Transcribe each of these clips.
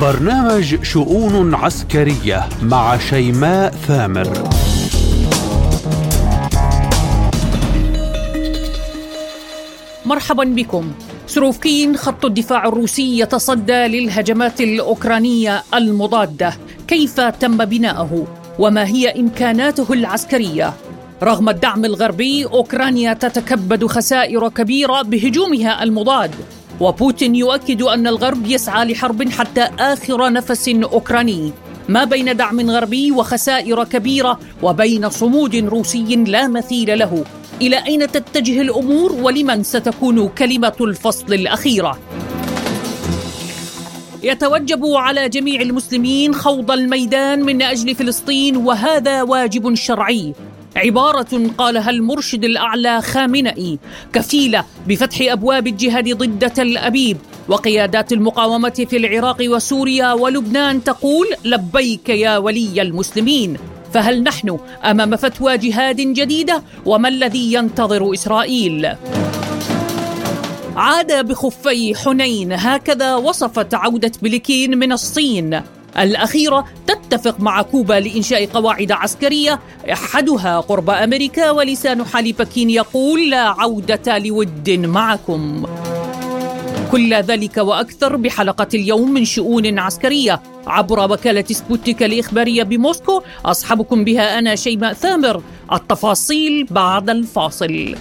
برنامج شؤون عسكرية مع شيماء ثامر. مرحبا بكم. سروفكين خط الدفاع الروسي يتصدى للهجمات الأوكرانية المضادة. كيف تم بناؤه؟ وما هي إمكاناته العسكرية؟ رغم الدعم الغربي أوكرانيا تتكبد خسائر كبيرة بهجومها المضاد. وبوتين يؤكد أن الغرب يسعى لحرب حتى آخر نفس أوكراني. ما بين دعم غربي وخسائر كبيرة وبين صمود روسي لا مثيل له. إلى أين تتجه الأمور ولمن ستكون كلمة الفصل الأخيرة؟ يتوجب على جميع المسلمين خوض الميدان من أجل فلسطين وهذا واجب شرعي. عبارة قالها المرشد الأعلى خامنئي كفيلة بفتح أبواب الجهاد ضد تل أبيب وقيادات المقاومة في العراق وسوريا ولبنان تقول لبيك يا ولي المسلمين فهل نحن أمام فتوى جهاد جديدة وما الذي ينتظر إسرائيل؟ عاد بخفي حنين هكذا وصفت عودة بلكين من الصين الأخيرة تتفق مع كوبا لإنشاء قواعد عسكرية. أحدها قرب أمريكا ولسان حال بكين يقول لا عودة لود معكم. كل ذلك وأكثر بحلقة اليوم من شؤون عسكرية. عبر وكالة سبوتيك الإخبارية بموسكو أصحبكم بها أنا شيماء ثامر. التفاصيل بعد الفاصل.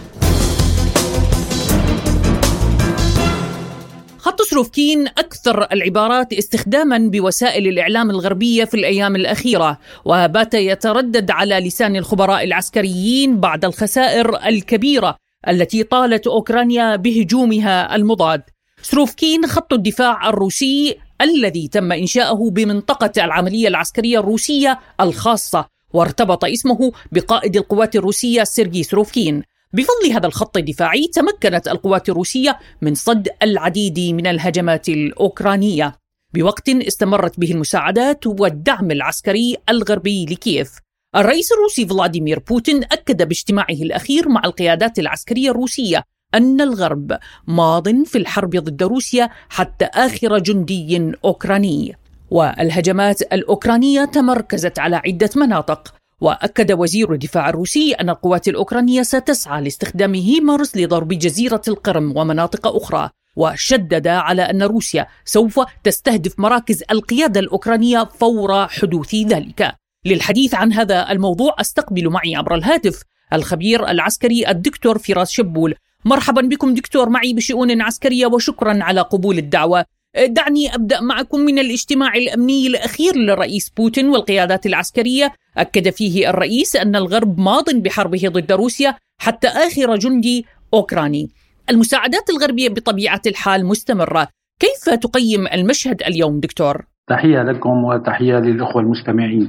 خط سروفكين أكثر العبارات استخداما بوسائل الإعلام الغربية في الأيام الأخيرة وبات يتردد على لسان الخبراء العسكريين بعد الخسائر الكبيرة التي طالت أوكرانيا بهجومها المضاد. سروفكين خط الدفاع الروسي الذي تم إنشاؤه بمنطقة العملية العسكرية الروسية الخاصة وارتبط اسمه بقائد القوات الروسية سيرجي سروفكين بفضل هذا الخط الدفاعي تمكنت القوات الروسية من صد العديد من الهجمات الأوكرانية. بوقت استمرت به المساعدات والدعم العسكري الغربي لكييف. الرئيس الروسي فلاديمير بوتين أكد باجتماعه الأخير مع القيادات العسكرية الروسية أن الغرب ماض في الحرب ضد روسيا حتى آخر جندي أوكراني. والهجمات الأوكرانية تمركزت على عدة مناطق وأكد وزير الدفاع الروسي أن القوات الأوكرانية ستسعى لاستخدام هيمارس لضرب جزيرة القرم ومناطق أخرى وشدد على أن روسيا سوف تستهدف مراكز القيادة الأوكرانية فور حدوث ذلك. للحديث عن هذا الموضوع أستقبل معي عبر الهاتف الخبير العسكري الدكتور فراس شبول. مرحبا بكم دكتور معي بشؤون عسكرية وشكرا على قبول الدعوة. دعني أبدأ معكم من الاجتماع الأمني الأخير للرئيس بوتين والقيادات العسكرية أكد فيه الرئيس أن الغرب ماض بحربه ضد روسيا حتى آخر جندي أوكراني. المساعدات الغربية بطبيعة الحال مستمرة، كيف تقيم المشهد اليوم دكتور؟ تحية لكم وتحية للأخوة المستمعين.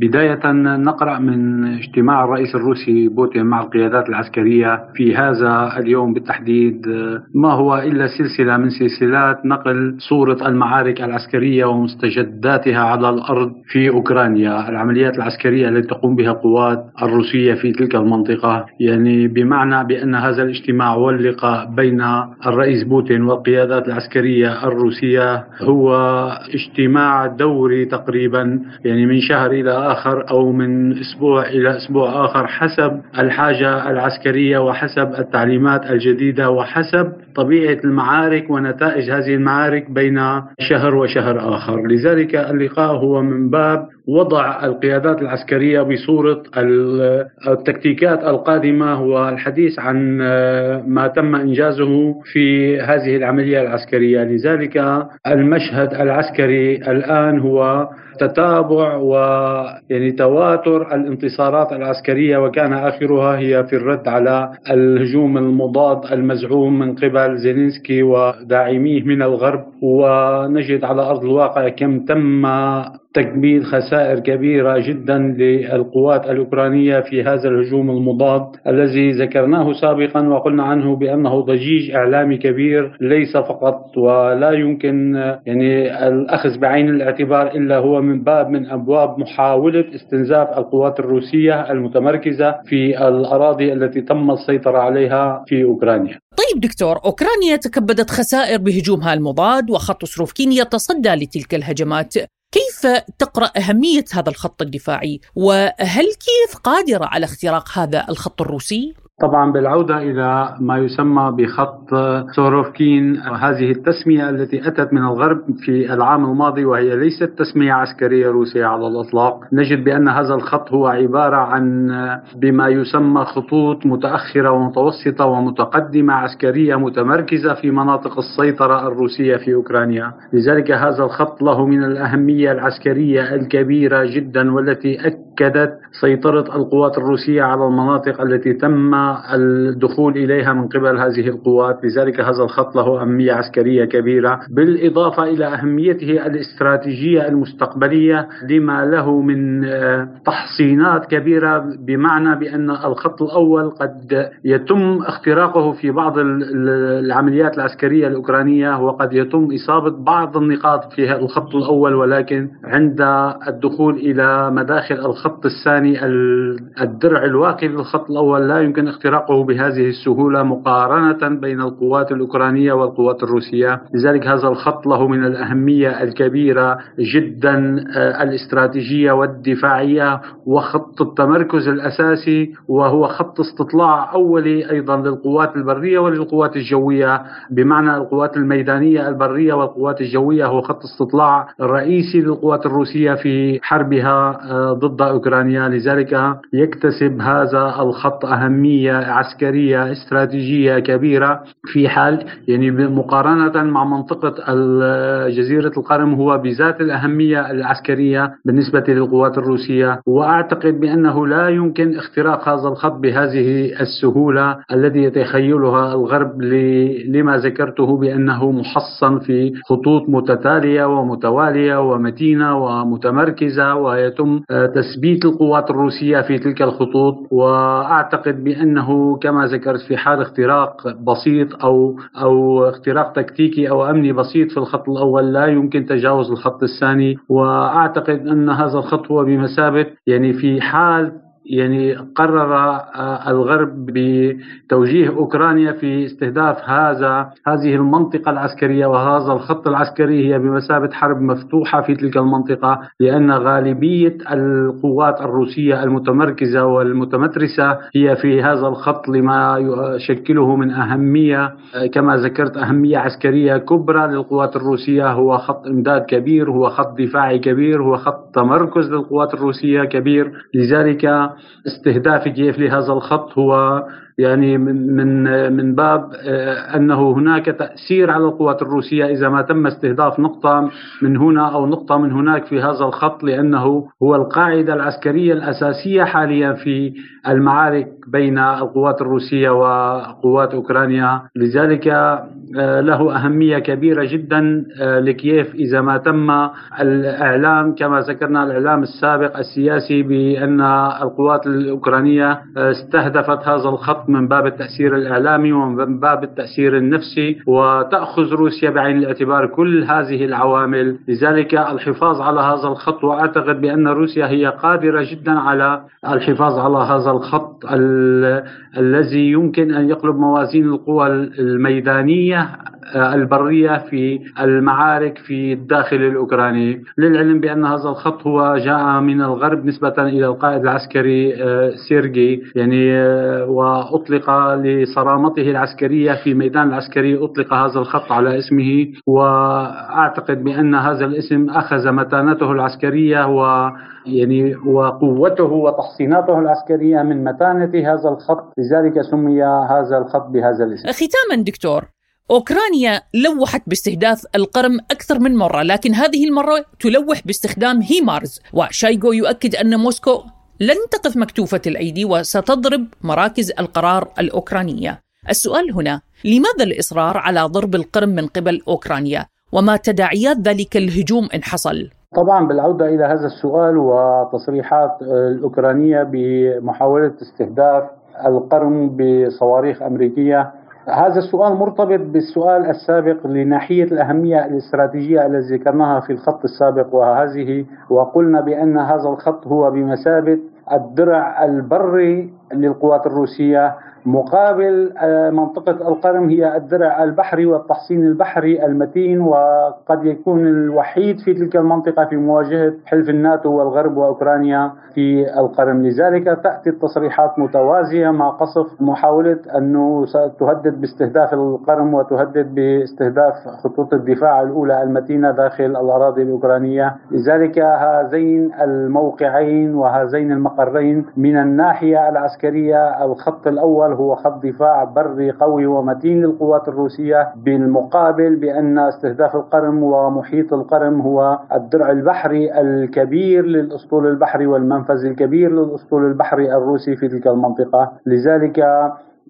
بداية نقرأ من اجتماع الرئيس الروسي بوتين مع القيادات العسكرية في هذا اليوم بالتحديد. ما هو إلا سلسلة من سلسلات نقل صورة المعارك العسكرية ومستجداتها على الأرض في أوكرانيا؟ العمليات العسكرية التي تقوم بها القوات الروسية في تلك المنطقة. يعني بمعنى بأن هذا الاجتماع واللقاء بين الرئيس بوتين والقيادات العسكرية الروسية هو اجتماع اجتماع دوري تقريبا يعني من شهر إلى آخر أو من أسبوع إلى أسبوع آخر حسب الحاجة العسكرية وحسب التعليمات الجديدة وحسب طبيعة المعارك ونتائج هذه المعارك بين شهر وشهر آخر. لذلك اللقاء هو من باب وضع القيادات العسكرية بصورة التكتيكات القادمة والحديث عن ما تم إنجازه في هذه العملية العسكرية. لذلك المشهد العسكري الآن هو تتابع ويعني تواتر الانتصارات العسكرية وكان آخرها هي في الرد على الهجوم المضاد المزعوم من قبل زيلينسكي وداعميه من الغرب. ونجد على أرض الواقع كم تم تكبيد خسائر كبيرة جدا للقوات الأوكرانية في هذا الهجوم المضاد الذي ذكرناه سابقا وقلنا عنه بأنه ضجيج إعلامي كبير ليس فقط ولا يمكن يعني الأخذ بعين الاعتبار إلا هو من باب من أبواب محاولة استنزاف القوات الروسية المتمركزة في الأراضي التي تم السيطرة عليها في أوكرانيا. طيب دكتور أوكرانيا تكبدت خسائر بهجومها المضاد وخط سروفكين يتصدى لتلك الهجمات. كيف تقرأ أهمية هذا الخط الدفاعي وهل كيف قادرة على اختراق هذا الخط الروسي؟ طبعا بالعودة إلى ما يسمى بخط سوروفكين هذه التسمية التي أتت من الغرب في العام الماضي وهي ليست تسمية عسكرية روسية على الإطلاق. نجد بأن هذا الخط هو عبارة عن بما يسمى خطوط متأخرة ومتوسطة ومتقدمة عسكرية متمركزة في مناطق السيطرة الروسية في أوكرانيا. لذلك هذا الخط له من الأهمية العسكرية الكبيرة جدا والتي أكدت سيطرة القوات الروسية على المناطق التي تم الدخول إليها من قبل هذه القوات، لذلك هذا الخط له أهمية عسكرية كبيرة، بالإضافة إلى أهميته الاستراتيجية المستقبلية لما له من آه، تحصينات كبيرة بمعنى بأن الخط الأول قد يتم اختراقه في بعض العمليات العسكرية الأوكرانية وقد يتم إصابة بعض النقاط في الخط الأول ولكن عند الدخول إلى مداخل الخط الثاني الدرع الواقي للخط الأول لا يمكن اختراقه بهذه السهولة مقارنة بين القوات الأوكرانية والقوات الروسية. لذلك هذا الخط له من الأهمية الكبيرة جدا آه، الاستراتيجية والدفاعية وخط التمركز الأساسي وهو خط استطلاع أولي أيضا للقوات البرية وللقوات الجوية. بمعنى القوات الميدانية البرية والقوات الجوية هو خط استطلاع رئيسي للقوات الروسية في حربها آه، ضد أوكرانيا. لذلك يكتسب هذا الخط أهمية أهمية عسكرية استراتيجية كبيرة في حال يعني مقارنة مع منطقة جزيرة القرم هو بذات الأهمية العسكرية بالنسبة للقوات الروسية. وأعتقد بأنه لا يمكن اختراق هذا الخط بهذه السهولة الذي يتخيلها الغرب لما ذكرته بأنه محصن في خطوط متتالية ومتوالية ومتينة ومتمركزة ويتم تثبيت القوات الروسية في تلك الخطوط. وأعتقد بأن إنه كما ذكرت في حال اختراق بسيط أو أو اختراق تكتيكي أو أمني بسيط في الخط الأول لا يمكن تجاوز الخط الثاني. وأعتقد أن هذا الخط هو بمثابة يعني في حال يعني قرر آه، الغرب بتوجيه أوكرانيا في استهداف هذا هذه المنطقة العسكرية وهذا الخط العسكري هي بمثابة حرب مفتوحة في تلك المنطقة لأن غالبية القوات الروسية المتمركزة والمتمترسة هي في هذا الخط لما يشكله من أهمية آه، كما ذكرت أهمية عسكرية كبرى للقوات الروسية هو خط إمداد كبير هو خط دفاعي كبير هو خط تمركز للقوات الروسية كبير. لذلك استهداف كييف لهذا الخط هو يعني من من من باب آه، أنه هناك تأثير على القوات الروسية إذا ما تم استهداف نقطة من هنا أو نقطة من هناك في هذا الخط لأنه هو القاعدة العسكرية الأساسية حاليا في المعارك بين القوات الروسية وقوات أوكرانيا. لذلك له أهمية كبيرة جدا آه، لكييف إذا ما تم الإعلام كما ذكرنا الإعلام السابق السياسي بأن القوات الأوكرانية استهدفت هذا الخط من باب التأثير الإعلامي ومن باب التأثير النفسي وتأخذ روسيا بعين الاعتبار كل هذه العوامل. لذلك الحفاظ على هذا الخط وأعتقد بأن روسيا هي قادرة جدا على الحفاظ على هذا الخط الذي يمكن أن يقلب موازين القوى الميدانية البرية في المعارك في الداخل الأوكراني. للعلم بأن هذا الخط هو جاء من الغرب نسبة إلى القائد العسكري آه، سيرجي يعني آه، وأطلق لصرامته العسكرية في ميدان العسكري أطلق هذا الخط على اسمه. وأعتقد بأن هذا الاسم أخذ متانته العسكرية و يعني وقوته وتحصيناته العسكرية من متانة هذا الخط. لذلك سمي هذا الخط بهذا الاسم. ختاما دكتور أوكرانيا لوحت باستهداف القرم أكثر من مرة لكن هذه المرة تلوح باستخدام هيمارز. وشايغو يؤكد أن موسكو لن تقف مكتوفة الأيدي وستضرب مراكز القرار الأوكرانية. السؤال هنا لماذا الإصرار على ضرب القرم من قبل أوكرانيا؟ وما تداعيات ذلك الهجوم إن حصل؟ طبعا بالعودة إلى هذا السؤال وتصريحات الأوكرانية بمحاولة استهداف القرم بصواريخ أمريكية هذا السؤال مرتبط بالسؤال السابق لناحية الأهمية الاستراتيجية التي ذكرناها في الخط السابق وهذه وقلنا بأن هذا الخط هو بمثابة الدرع البري للقوات الروسية مقابل آه، منطقة القرم هي الدرع البحري والتحصين البحري المتين وقد يكون الوحيد في تلك المنطقة في مواجهة حلف الناتو والغرب وأوكرانيا في القرم. لذلك تأتي التصريحات متوازية مع قصف محاولة أنه ستهدد باستهداف القرم وتهدد باستهداف خطوط الدفاع الأولى المتينة داخل الأراضي الأوكرانية. لذلك هذين الموقعين وهذين المقرين من الناحية العسكرية الخط الأول هو خط دفاع بري قوي ومتين للقوات الروسية بالمقابل بأن استهداف القرم ومحيط القرم هو الدرع البحري الكبير للأسطول البحري والمنفذ الكبير للأسطول البحري الروسي في تلك المنطقة. لذلك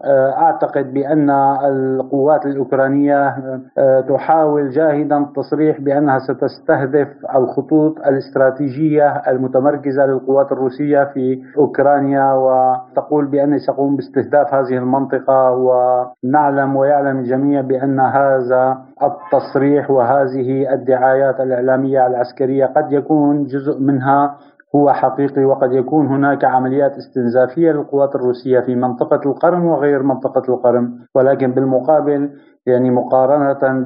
أعتقد بأن القوات الأوكرانية آه، تحاول جاهدا التصريح بأنها ستستهدف الخطوط الاستراتيجية المتمركزة للقوات الروسية في أوكرانيا وتقول بانها ستقوم باستهداف هذه المنطقة ونعلم ويعلم الجميع بأن هذا التصريح وهذه الدعايات الإعلامية العسكرية قد يكون جزء منها هو حقيقي وقد يكون هناك عمليات استنزافية للقوات الروسية في منطقة القرم وغير منطقة القرم ولكن بالمقابل يعني مقارنة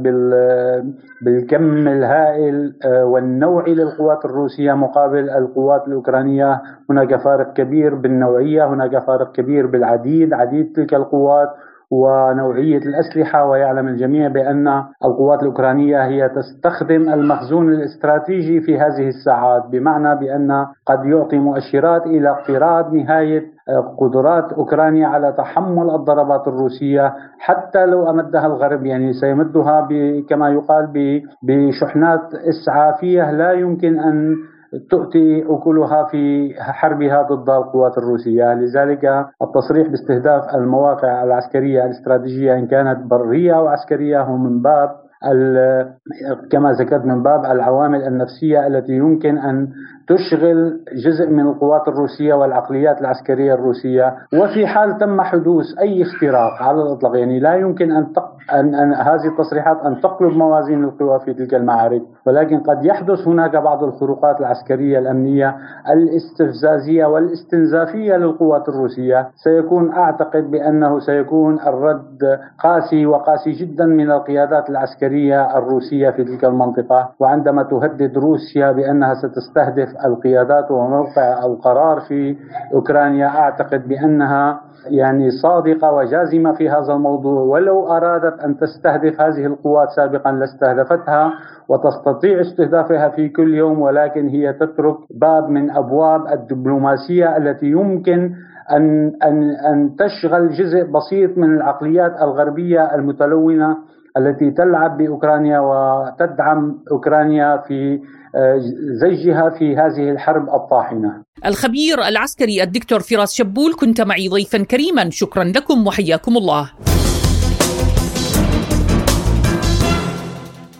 بالكم الهائل آه، والنوعي للقوات الروسية مقابل القوات الأوكرانية هناك فارق كبير بالنوعية هناك فارق كبير بالعديد عديد تلك القوات. ونوعية الأسلحة ويعلم الجميع بأن القوات الأوكرانية هي تستخدم المخزون الاستراتيجي في هذه الساعات بمعنى بأن قد يعطي مؤشرات إلى اقتراب نهاية قدرات أوكرانيا على تحمل الضربات الروسية حتى لو أمدها الغرب يعني سيمدها كما يقال بشحنات إسعافية لا يمكن أن تؤتي أكلها في حربها ضد القوات الروسية لذلك التصريح باستهداف المواقع العسكرية الاستراتيجية إن كانت برية أو عسكرية هو من باب كما ذكرت من باب العوامل النفسية التي يمكن أن تشغل جزء من القوات الروسية والعقليات العسكرية الروسية وفي حال تم حدوث أي اختراق على الإطلاق يعني لا يمكن أن. أن... أن هذه التصريحات أن تقلب موازين القوى في تلك المعارك ولكن قد يحدث هناك بعض الخروقات العسكرية الأمنية الاستفزازية والاستنزافية للقوات الروسية. سيكون أعتقد بأنه سيكون الرد قاسي وقاسي جدا من القيادات العسكرية الروسية في تلك المنطقة. وعندما تهدد روسيا بأنها ستستهدف القيادات وموقع القرار في أوكرانيا أعتقد بأنها يعني صادقه وجازمه في هذا الموضوع ولو أرادت أن تستهدف هذه القوات سابقا لاستهدفتها وتستطيع استهدافها في كل يوم ولكن هي تترك باب من أبواب الدبلوماسية التي يمكن أن أن أن تشغل جزء بسيط من العقليات الغربية المتلونة التي تلعب بأوكرانيا وتدعم أوكرانيا في زيها في هذه الحرب الطاحنة. الخبير العسكري الدكتور فراس شبول كنت معي ضيفا كريما شكرا لكم وحياكم الله.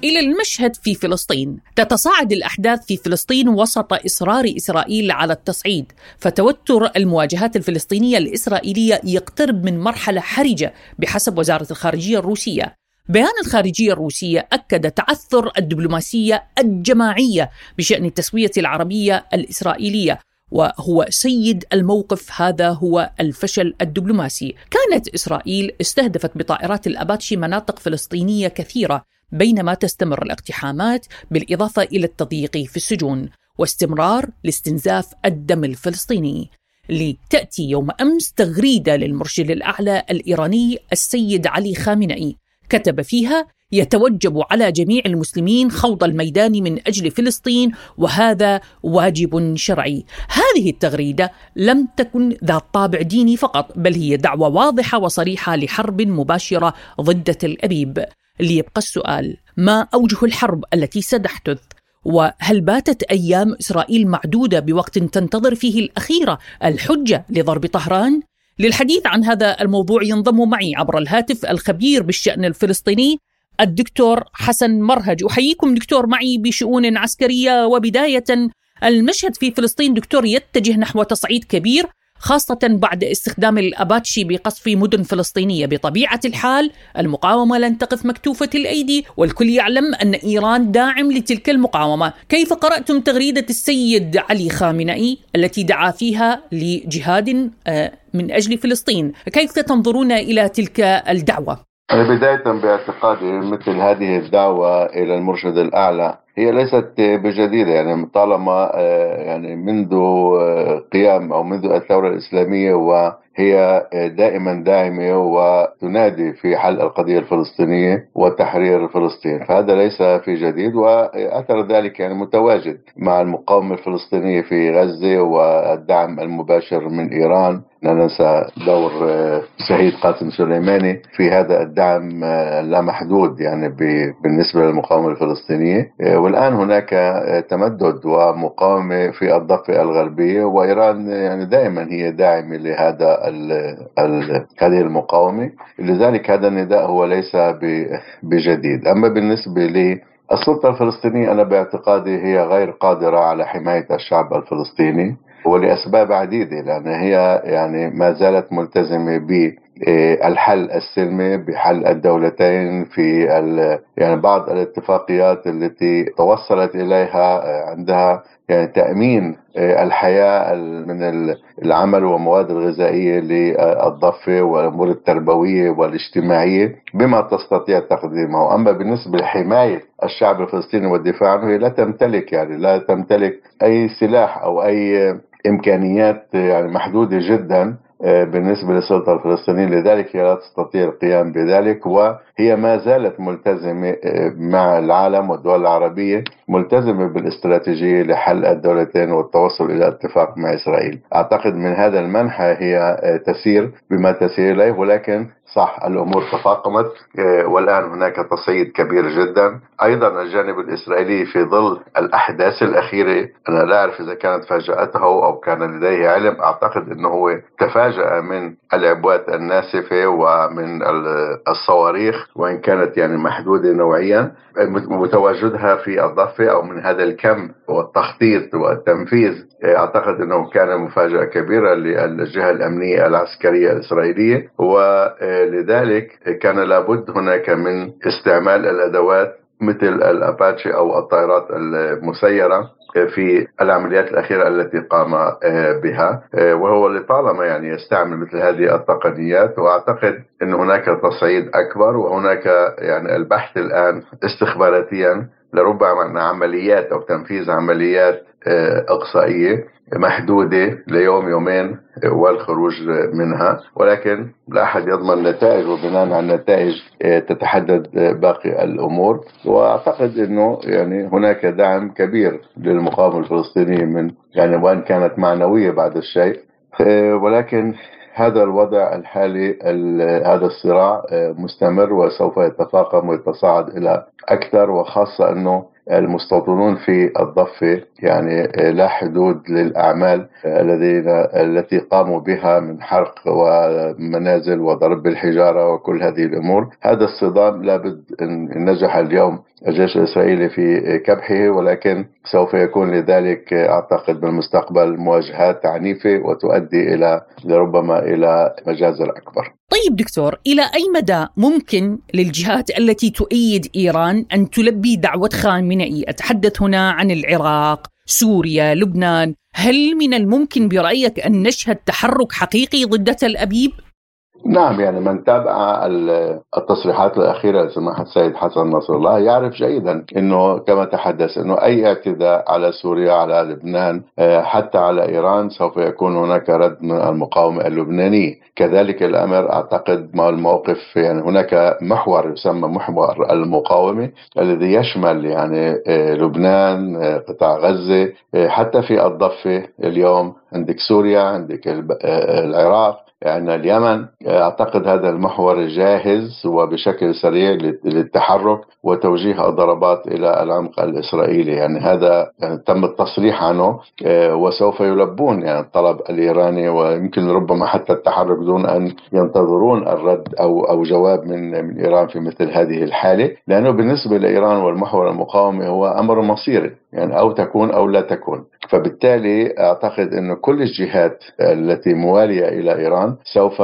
إلى المشهد في فلسطين تتصاعد الأحداث في فلسطين وسط إصرار إسرائيل على التصعيد فتوتر المواجهات الفلسطينية الإسرائيلية يقترب من مرحلة حرجة بحسب وزارة الخارجية الروسية بيان الخارجية الروسية أكد تعثر الدبلوماسية الجماعية بشأن التسوية العربية الإسرائيلية وهو سيد الموقف هذا هو الفشل الدبلوماسي. كانت إسرائيل استهدفت بطائرات الأباتشي مناطق فلسطينية كثيرة بينما تستمر الاقتحامات بالإضافة إلى التضييق في السجون واستمرار لاستنزاف الدم الفلسطيني. لتأتي يوم أمس تغريدة للمرشد الأعلى الإيراني السيد علي خامنئي كتب فيها يتوجب على جميع المسلمين خوض الميدان من أجل فلسطين وهذا واجب شرعي. هذه التغريدة لم تكن ذات طابع ديني فقط بل هي دعوة واضحة وصريحة لحرب مباشرة ضد تل أبيب. ليبقى السؤال ما أوجه الحرب التي ستحدث؟ وهل باتت أيام إسرائيل معدودة بوقت تنتظر فيه الأخيرة الحجة لضرب طهران؟ للحديث عن هذا الموضوع ينضم معي عبر الهاتف الخبير بالشأن الفلسطيني الدكتور حسن مرهج. أحييكم دكتور معي بشؤون عسكرية وبداية. المشهد في فلسطين دكتور يتجه نحو تصعيد كبير خاصة بعد استخدام الأباتشي بقصف مدن فلسطينية. بطبيعة الحال المقاومة لن تقف مكتوفة الأيدي والكل يعلم أن إيران داعم لتلك المقاومة. كيف قرأتم تغريدة السيد علي خامنئي التي دعا فيها لجهاد آه، من أجل فلسطين كيف تنظرون إلى تلك الدعوة؟ بداية باعتقادي مثل هذه الدعوة إلى المرشد الأعلى هي ليست بجديدة يعني طالما آه، يعني منذ آه، قيام أو منذ الثورة الإسلامية وهي دائما داعمة وتنادي في حل القضية الفلسطينية وتحرير فلسطين فهذا ليس في جديد وأثر ذلك يعني متواجد مع المقاومة الفلسطينية في غزة والدعم المباشر من إيران لا ننسى دور شهيد آه، قاسم سليماني في هذا الدعم اللامحدود يعني بالنسبة للمقاومة الفلسطينية. والآن هناك تمدد ومقاومة في الضفة الغربية وإيران يعني دائما هي داعمة لهذا هذه المقاومة. لذلك هذا النداء هو ليس بجديد. أما بالنسبة لي السلطة الفلسطينية أنا باعتقادي هي غير قادرة على حماية الشعب الفلسطيني. ولأسباب عديدة لأن هي يعني ما زالت ملتزمة ب الحل السلمي بحل الدولتين في يعني بعض الاتفاقيات التي توصلت إليها عندها يعني تأمين إيه، الحياة من العمل والمواد الغذائية للضفة والأمور التربوية والاجتماعية بما تستطيع تقديمه، اما بالنسبة لحماية الشعب الفلسطيني والدفاع عنه هي لا تمتلك يعني لا تمتلك أي سلاح أو أي إمكانيات يعني محدودة جدا آه، بالنسبة للسلطة الفلسطينية. لذلك هي لا تستطيع القيام بذلك وهي ما زالت ملتزمة آه، مع العالم والدول العربية ملتزمة بالاستراتيجية لحل الدولتين والتوصل إلى اتفاق مع إسرائيل. أعتقد من هذا المنحى هي آه، تسير بما تسير إليه ولكن صح الأمور تفاقمت. والآن هناك تصعيد كبير جدا. أيضا الجانب الإسرائيلي في ظل الأحداث الأخيرة أنا لا أعرف إذا كانت فاجأته أو كان لديه علم. أعتقد إنه هو تفاجأ من العبوات الناسفة ومن الصواريخ وإن كانت يعني محدودة نوعيا متواجدها في الضفة أو من هذا الكم والتخطيط والتنفيذ. أعتقد أنه كان مفاجأة كبيرة للجهة الأمنية العسكرية الإسرائيلية ولذلك كان لابد هناك من استعمال الأدوات مثل الأباتشي أو الطائرات المسيرة في العمليات الأخيرة التي قام آه، بها آه، وهو لطالما يعني يستعمل مثل هذه التقنيات وأعتقد أن هناك تصعيد أكبر وهناك يعني البحث الآن استخباراتيا لربما عمليات أو تنفيذ عمليات إقصائية محدودة ليوم يومين والخروج منها. ولكن لا أحد يضمن نتائج وبناء على النتائج تتحدد باقي الأمور. وأعتقد أنه يعني هناك دعم كبير للمقاومة الفلسطينية من يعني وإن كانت معنوية بعد الشيء. ولكن هذا الوضع الحالي هذا الصراع مستمر وسوف يتفاقم ويتصاعد إلى أكثر. وخاصة إنه المستوطنون في الضفة يعني لا حدود للأعمال الذين التي قاموا بها من حرق ومنازل وضرب بالحجارة وكل هذه الأمور. هذا الصدام لابد أن نجح اليوم الجيش الإسرائيلي في كبحه ولكن سوف يكون لذلك أعتقد بالمستقبل مواجهات عنيفة وتؤدي إلى لربما إلى مجازر أكبر. طيب دكتور إلى أي مدى ممكن للجهات التي تؤيد إيران أن تلبي دعوة خامنئي أتحدث هنا عن العراق سوريا لبنان هل من الممكن برأيك أن نشهد تحرك حقيقي ضد تل أبيب؟ نعم يعني من تابع التصريحات الأخيرة لسماحة السيد حسن نصر الله يعرف جيدا أنه كما تحدث أنه أي اعتداء على سوريا على لبنان آه، حتى على إيران سوف يكون هناك رد من المقاومة اللبنانية كذلك الأمر أعتقد ما الموقف يعني هناك محور يسمى محور المقاومة الذي يشمل يعني آه، لبنان آه، قطاع غزة حتى في الضفة اليوم عندك سوريا عندك العراق. يعني اليمن أعتقد هذا المحور جاهز وبشكل سريع للتحرك وتوجيه الضربات إلى العمق الإسرائيلي. يعني هذا يعني تم التصريح عنه آه، وسوف يلبون يعني الطلب الإيراني ويمكن ربما حتى التحرك دون أن ينتظرون الرد أو أو جواب من من إيران في مثل هذه الحالة. لأنه بالنسبة لإيران والمحور المقاومه هو أمر مصيري يعني أو تكون أو لا تكون. فبالتالي أعتقد إنه كل الجهات التي موالية إلى إيران سوف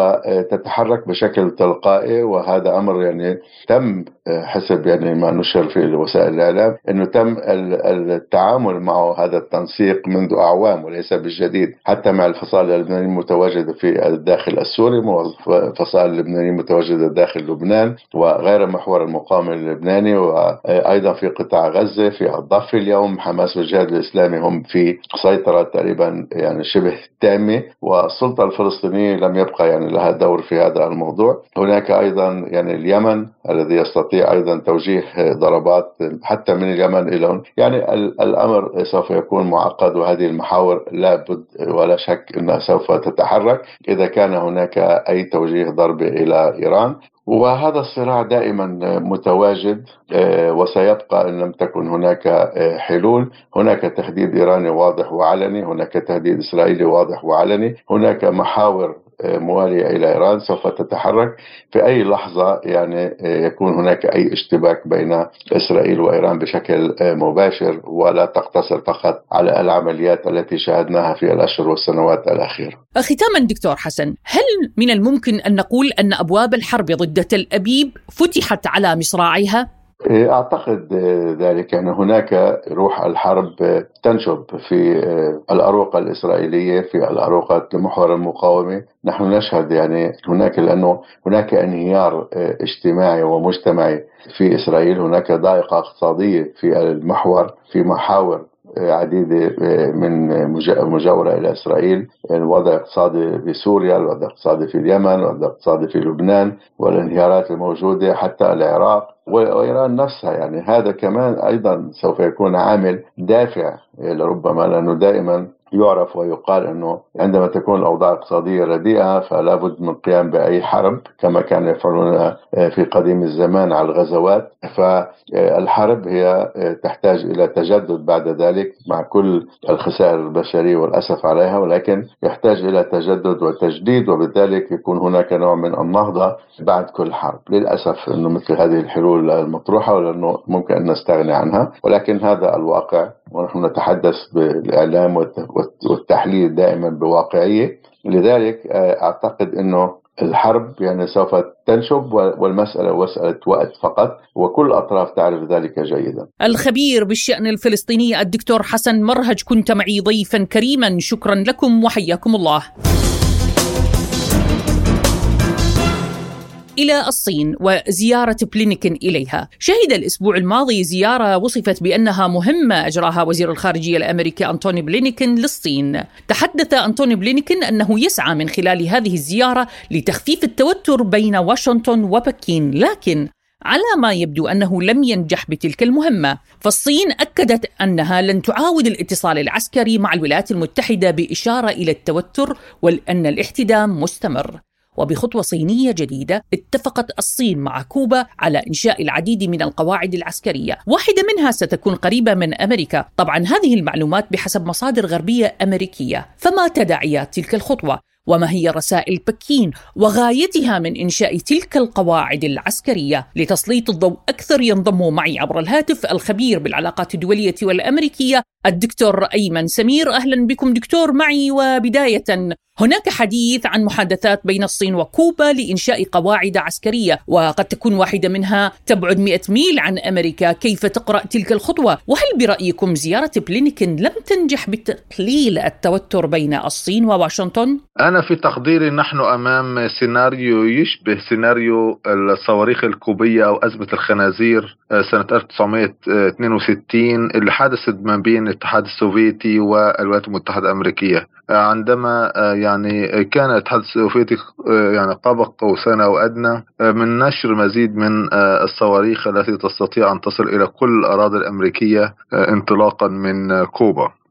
تتحرك بشكل تلقائي وهذا أمر يعني تم حسب يعني ما نشر في وسائل الإعلام أنه تم التعامل معه هذا التنسيق منذ أعوام وليس بالجديد حتى مع الفصائل اللبنانية المتواجدة في الداخل السوري والفصائل اللبنانية المتواجدة داخل لبنان وغير محور المقاومة اللبناني وأيضا في قطاع غزة في الضفة اليوم حماس والجهاد الإسلامي هم في سيطرة تقريبا يعني شبه تامة والسلطة الفلسطينية لم يبقى يعني لها دور في هذا الموضوع. هناك أيضا يعني اليمن الذي يستطيع أيضا توجيه ضربات حتى من اليمن إلى يعني الأمر سوف يكون معقد وهذه المحاور لا بد ولا شك أنها سوف تتحرك. إذا كان هناك أي توجيه ضربة إلى إيران وهذا الصراع دائما متواجد آه، وسيبقى إن لم تكن هناك آه، حلول، هناك تهديد إيراني واضح وعلني، هناك تهديد إسرائيلي واضح وعلني، هناك محاور موالية إلى إيران سوف تتحرك في أي لحظة يعني يكون هناك أي اشتباك بين إسرائيل وإيران بشكل مباشر ولا تقتصر فقط على العمليات التي شاهدناها في الأشهر والسنوات الأخيرة ختاما دكتور حسن هل من الممكن أن نقول أن أبواب الحرب ضد تل أبيب فتحت على مصراعيها؟ إيه، أعتقد ذلك يعني هناك روح الحرب تنشب في الأروقة الإسرائيلية في الأروقة لمحور المقاومة، نحن نشهد يعني هناك لأنه هناك انهيار اجتماعي ومجتمعي في إسرائيل، هناك ضائقة اقتصادية في المحور في محاور عديدة من مجاورة إلى إسرائيل. الوضع الاقتصادي في سوريا الوضع الاقتصادي في اليمن الوضع الاقتصادي في لبنان والانهيارات الموجودة حتى العراق وإيران نفسها. يعني هذا كمان أيضا سوف يكون عامل دافع لربما لأنه دائما يعرف ويقال إنه عندما تكون الأوضاع الاقتصاديه رديئة فلا بد من القيام بأي حرب كما كانوا يفعلون في قديم الزمان على الغزوات. فالحرب هي تحتاج إلى تجدد بعد ذلك مع كل الخسائر البشرية والأسف عليها ولكن يحتاج إلى تجدد وتجديد وبذلك يكون هناك نوع من النهضة بعد كل حرب. للأسف إنه مثل هذه الحلول المطروحة ولأنه ممكن أن نستغني عنها ولكن هذا الواقع ونحن نتحدث بالإعلام والتحليل دائما بواقعية. لذلك آه، أعتقد إنه الحرب يعني سوف تنشب والمسألة مسألة وقت فقط وكل الأطراف تعرف ذلك جيدا. الخبير بالشأن الفلسطيني الدكتور حسن مرهج كنت معي ضيفا كريما. شكرا لكم وحياكم الله. إلى الصين وزيارة بلينكن إليها. شهد الأسبوع الماضي زيارة وصفت بأنها مهمة أجراها وزير الخارجية الأمريكي أنتوني بلينكن للصين. تحدث أنتوني بلينكن أنه يسعى من خلال هذه الزيارة لتخفيف التوتر بين واشنطن وبكين لكن على ما يبدو أنه لم ينجح بتلك المهمة، فالصين أكدت أنها لن تعاود الاتصال العسكري مع الولايات المتحدة بإشارة إلى التوتر وأن الاحتدام مستمر. وبخطوة صينية جديدة اتفقت الصين مع كوبا على إنشاء العديد من القواعد العسكرية. واحدة منها ستكون قريبة من أمريكا. طبعا هذه المعلومات بحسب مصادر غربية أمريكية. فما تداعيات تلك الخطوة؟ وما هي رسائل بكين وغايتها من إنشاء تلك القواعد العسكرية؟ لتسليط الضوء أكثر ينضم معي عبر الهاتف الخبير بالعلاقات الدولية والأمريكية الدكتور أيمن سمير. أهلا بكم دكتور. معي وبداية هناك حديث عن محادثات بين الصين وكوبا لإنشاء قواعد عسكرية وقد تكون واحدة منها تبعد 100 ميل عن أمريكا. كيف تقرأ تلك الخطوة؟ وهل برأيكم زيارة بلينكن لم تنجح بتقليل التوتر بين الصين وواشنطن؟ أنا في تقديري نحن أمام سيناريو يشبه سيناريو الصواريخ الكوبية أو أزمة الخنازير آه، سنة 1962 اللي حدثت ما بين الاتحاد السوفيتي والولايات المتحدة الأمريكية. عندما آه، يعني كان الاتحاد السوفيتي يعني قاب قوسين أو أدنى من نشر مزيد من الصواريخ التي تستطيع أن تصل إلى كل الأراضي الأمريكية انطلاقا من كوبا. آه،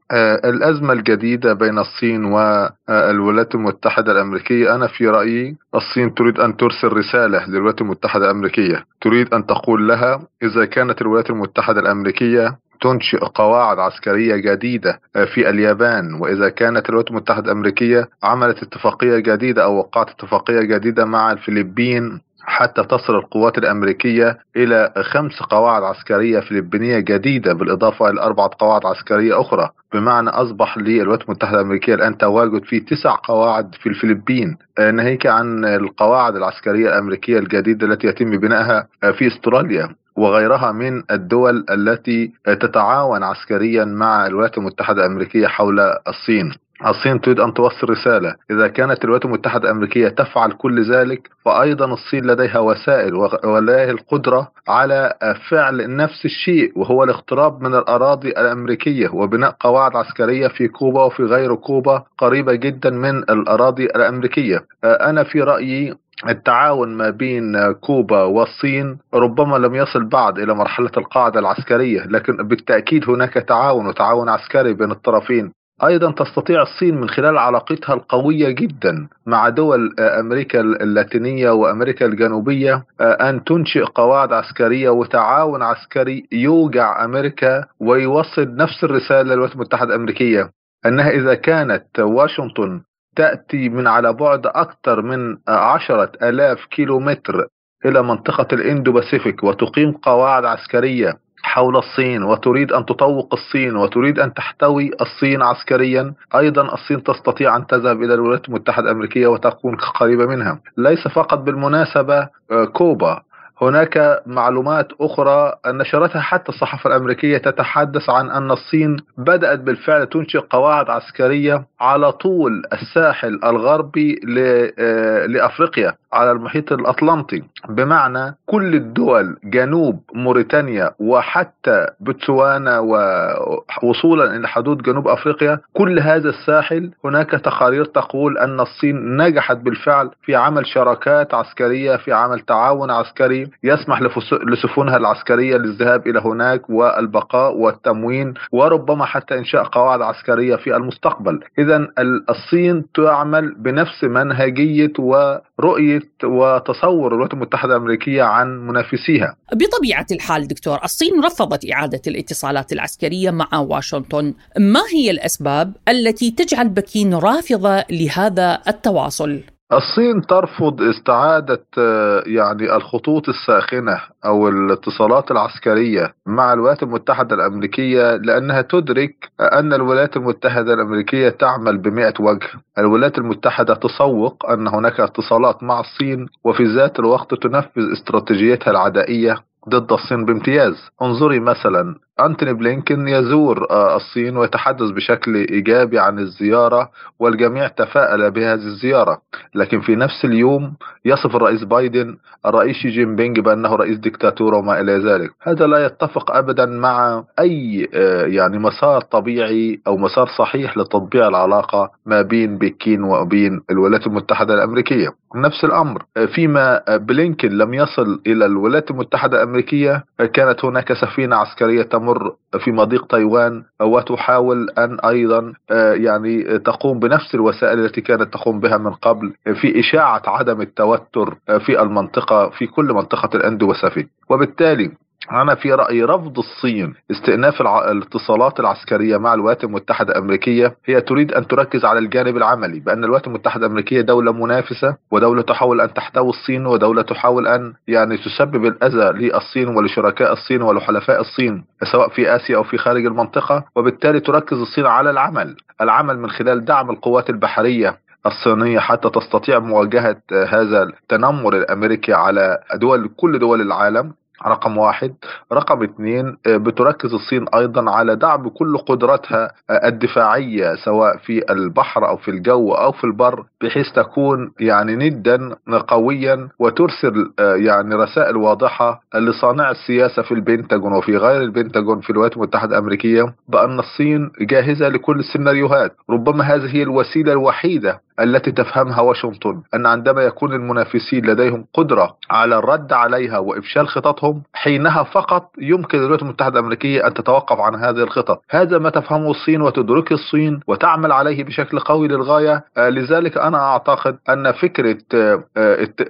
الأزمة الجديدة بين الصين والولايات المتحدة الأمريكية. أنا في رأيي الصين تريد أن ترسل رسالة للولايات المتحدة الأمريكية. تريد أن تقول لها إذا كانت الولايات المتحدة الأمريكية تنشئ قواعد عسكرية جديدة آه، في اليابان. وإذا كانت الولايات المتحدة الأمريكية عملت اتفاقية جديدة أو وقعت اتفاقية جديدة مع الفلبين حتى تصل القوات الأمريكية إلى خمس قواعد عسكرية فلبينية جديدة بالإضافة إلى أربعة قواعد عسكرية أخرى. بمعنى أصبح للولايات المتحدة الأمريكية الآن تواجد في تسع قواعد في الفلبين. ناهيك عن القواعد العسكرية الأمريكية الجديدة التي يتم بنائها في أستراليا وغيرها من الدول التي تتعاون عسكريا مع الولايات المتحدة الأمريكية حول الصين. الصين تريد أن توصل رسالة. إذا كانت الولايات المتحدة الأمريكية تفعل كل ذلك فأيضا الصين لديها وسائل ولديها القدرة على فعل نفس الشيء وهو الاقتراب من الأراضي الأمريكية وبناء قواعد عسكرية في كوبا وفي غير كوبا قريبة جدا من الأراضي الأمريكية. أنا في رأيي التعاون ما بين كوبا والصين ربما لم يصل بعد إلى مرحلة القاعدة العسكرية لكن بالتأكيد هناك تعاون وتعاون عسكري بين الطرفين. أيضا تستطيع الصين من خلال علاقتها القوية جدا مع دول أمريكا اللاتينية وأمريكا الجنوبية أن تنشئ قواعد عسكرية وتعاون عسكري يوجع أمريكا ويوصل نفس الرسالة للولايات المتحدة الأمريكية أنها إذا كانت واشنطن تأتي من على بعد أكثر من عشرة ألاف كيلومتر إلى منطقة الإندو باسيفيك وتقيم قواعد عسكرية حول الصين وتريد أن تطوق الصين وتريد أن تحتوي الصين عسكريا. أيضا الصين تستطيع أن تذهب إلى الولايات المتحدة الأمريكية وتكون قريبة منها. ليس فقط بالمناسبة كوبا. هناك معلومات أخرى نشرتها حتى الصحافة الأمريكية تتحدث عن أن الصين بدأت بالفعل تنشئ قواعد عسكرية على طول الساحل الغربي لأفريقيا على المحيط الأطلنطي. بمعنى كل الدول جنوب موريتانيا وحتى بوتسوانا ووصولا إلى حدود جنوب أفريقيا كل هذا الساحل هناك تقارير تقول أن الصين نجحت بالفعل في عمل شراكات عسكرية في عمل تعاون عسكري يسمح لسفنها العسكرية للذهاب إلى هناك والبقاء والتموين وربما حتى إنشاء قواعد عسكرية في المستقبل. إذا الصين تعمل بنفس منهجية ورؤية وتصور الولايات المتحدة الأمريكية عن منافسيها. بطبيعة الحال دكتور الصين رفضت إعادة الاتصالات العسكرية مع واشنطن. ما هي الأسباب التي تجعل بكين رافضة لهذا التواصل؟ الصين ترفض استعادة يعني الخطوط الساخنة أو الاتصالات العسكرية مع الولايات المتحدة الأمريكية لأنها تدرك أن الولايات المتحدة الأمريكية تعمل بمئة وجه. الولايات المتحدة تسوق أن هناك اتصالات مع الصين وفي ذات الوقت تنفذ استراتيجيتها العدائية ضد الصين بامتياز. انظري مثلا أنتوني بلينكن يزور الصين ويتحدث بشكل إيجابي عن الزيارة والجميع تفاءل بهذه الزيارة. لكن في نفس اليوم يصف الرئيس بايدن الرئيس شي جين بينج بأنه رئيس ديكتاتور وما إلى ذلك. هذا لا يتفق أبدا مع أي يعني مسار طبيعي أو مسار صحيح لتطبيع العلاقة ما بين بكين وبين الولايات المتحدة الأمريكية. نفس الأمر فيما بلينكن لم يصل إلى الولايات المتحدة الأمريكية كانت هناك سفينة عسكرية تمر في مضيق تايوان وتحاول أن أيضا يعني تقوم بنفس الوسائل التي كانت تقوم بها من قبل في إشاعة عدم التوتر في المنطقة في كل منطقة الأندو باسيفيك وبالتالي أنا في رأيي رفض الصين استئناف الع... الاتصالات العسكرية مع الولايات المتحدة الأمريكية. هي تريد أن تركز على الجانب العملي بأن الولايات المتحدة الأمريكية دولة منافسة ودولة تحاول أن تحتوي الصين ودولة تحاول أن يعني تسبب الأذى للصين ولشركاء الصين ولحلفاء الصين سواء في آسيا أو في خارج المنطقة. وبالتالي تركز الصين على العمل العمل من خلال دعم القوات البحرية الصينية حتى تستطيع مواجهة هذا التنمر الأمريكي على دول كل دول العالم. رقم واحد. رقم اثنين بتركز الصين أيضا على دعم كل قدراتها الدفاعية سواء في البحر أو في الجو أو في البر بحيث تكون يعني ندا قويا وترسل يعني رسائل واضحة لصانع السياسة في البنتاجون وفي غير البنتاجون في الولايات المتحدة الأمريكية بأن الصين جاهزة لكل السيناريوهات. ربما هذه هي الوسيلة الوحيدة التي تفهمها واشنطن أن عندما يكون المنافسين لديهم قدرة على الرد عليها وإفشال خططهم حينها فقط يمكن الولايات المتحدة الأمريكية أن تتوقف عن هذه الخطط، هذا ما تفهمه الصين وتدركه الصين وتعمل عليه بشكل قوي للغاية، لذلك أنا أعتقد أن فكرة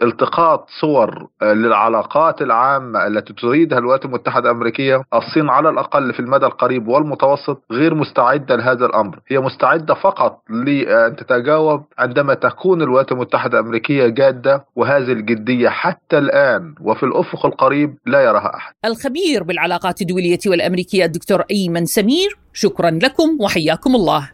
التقاط صور للعلاقات العامة التي تريدها الولايات المتحدة الأمريكية، الصين على الأقل في المدى القريب والمتوسط غير مستعدة لهذا الأمر، هي مستعدة فقط لأن تتجاوب عندما تكون الولايات المتحدة الأمريكية جادة وهذه الجدية حتى الآن وفي الأفق القريب لا يراها أحد. الخبير بالعلاقات الدولية والأمريكية الدكتور أيمن سمير شكرا لكم وحياكم الله.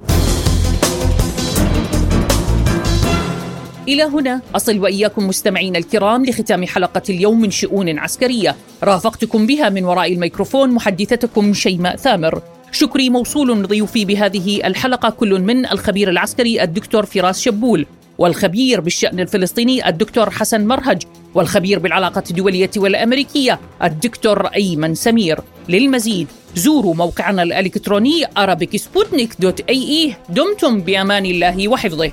إلى هنا أصل وإياكم مستمعين الكرام لختام حلقة اليوم من شؤون عسكرية. رافقتكم بها من وراء الميكروفون محدثتكم شيماء ثامر. شكري موصول لضيوفي بهذه الحلقة كل من الخبير العسكري الدكتور فراس شبول والخبير بالشأن الفلسطيني الدكتور حسن مرهج والخبير بالعلاقات الدولية والأمريكية الدكتور أيمن سمير. للمزيد زوروا موقعنا الإلكتروني arabicsputnik.ae دمتم بأمان الله وحفظه.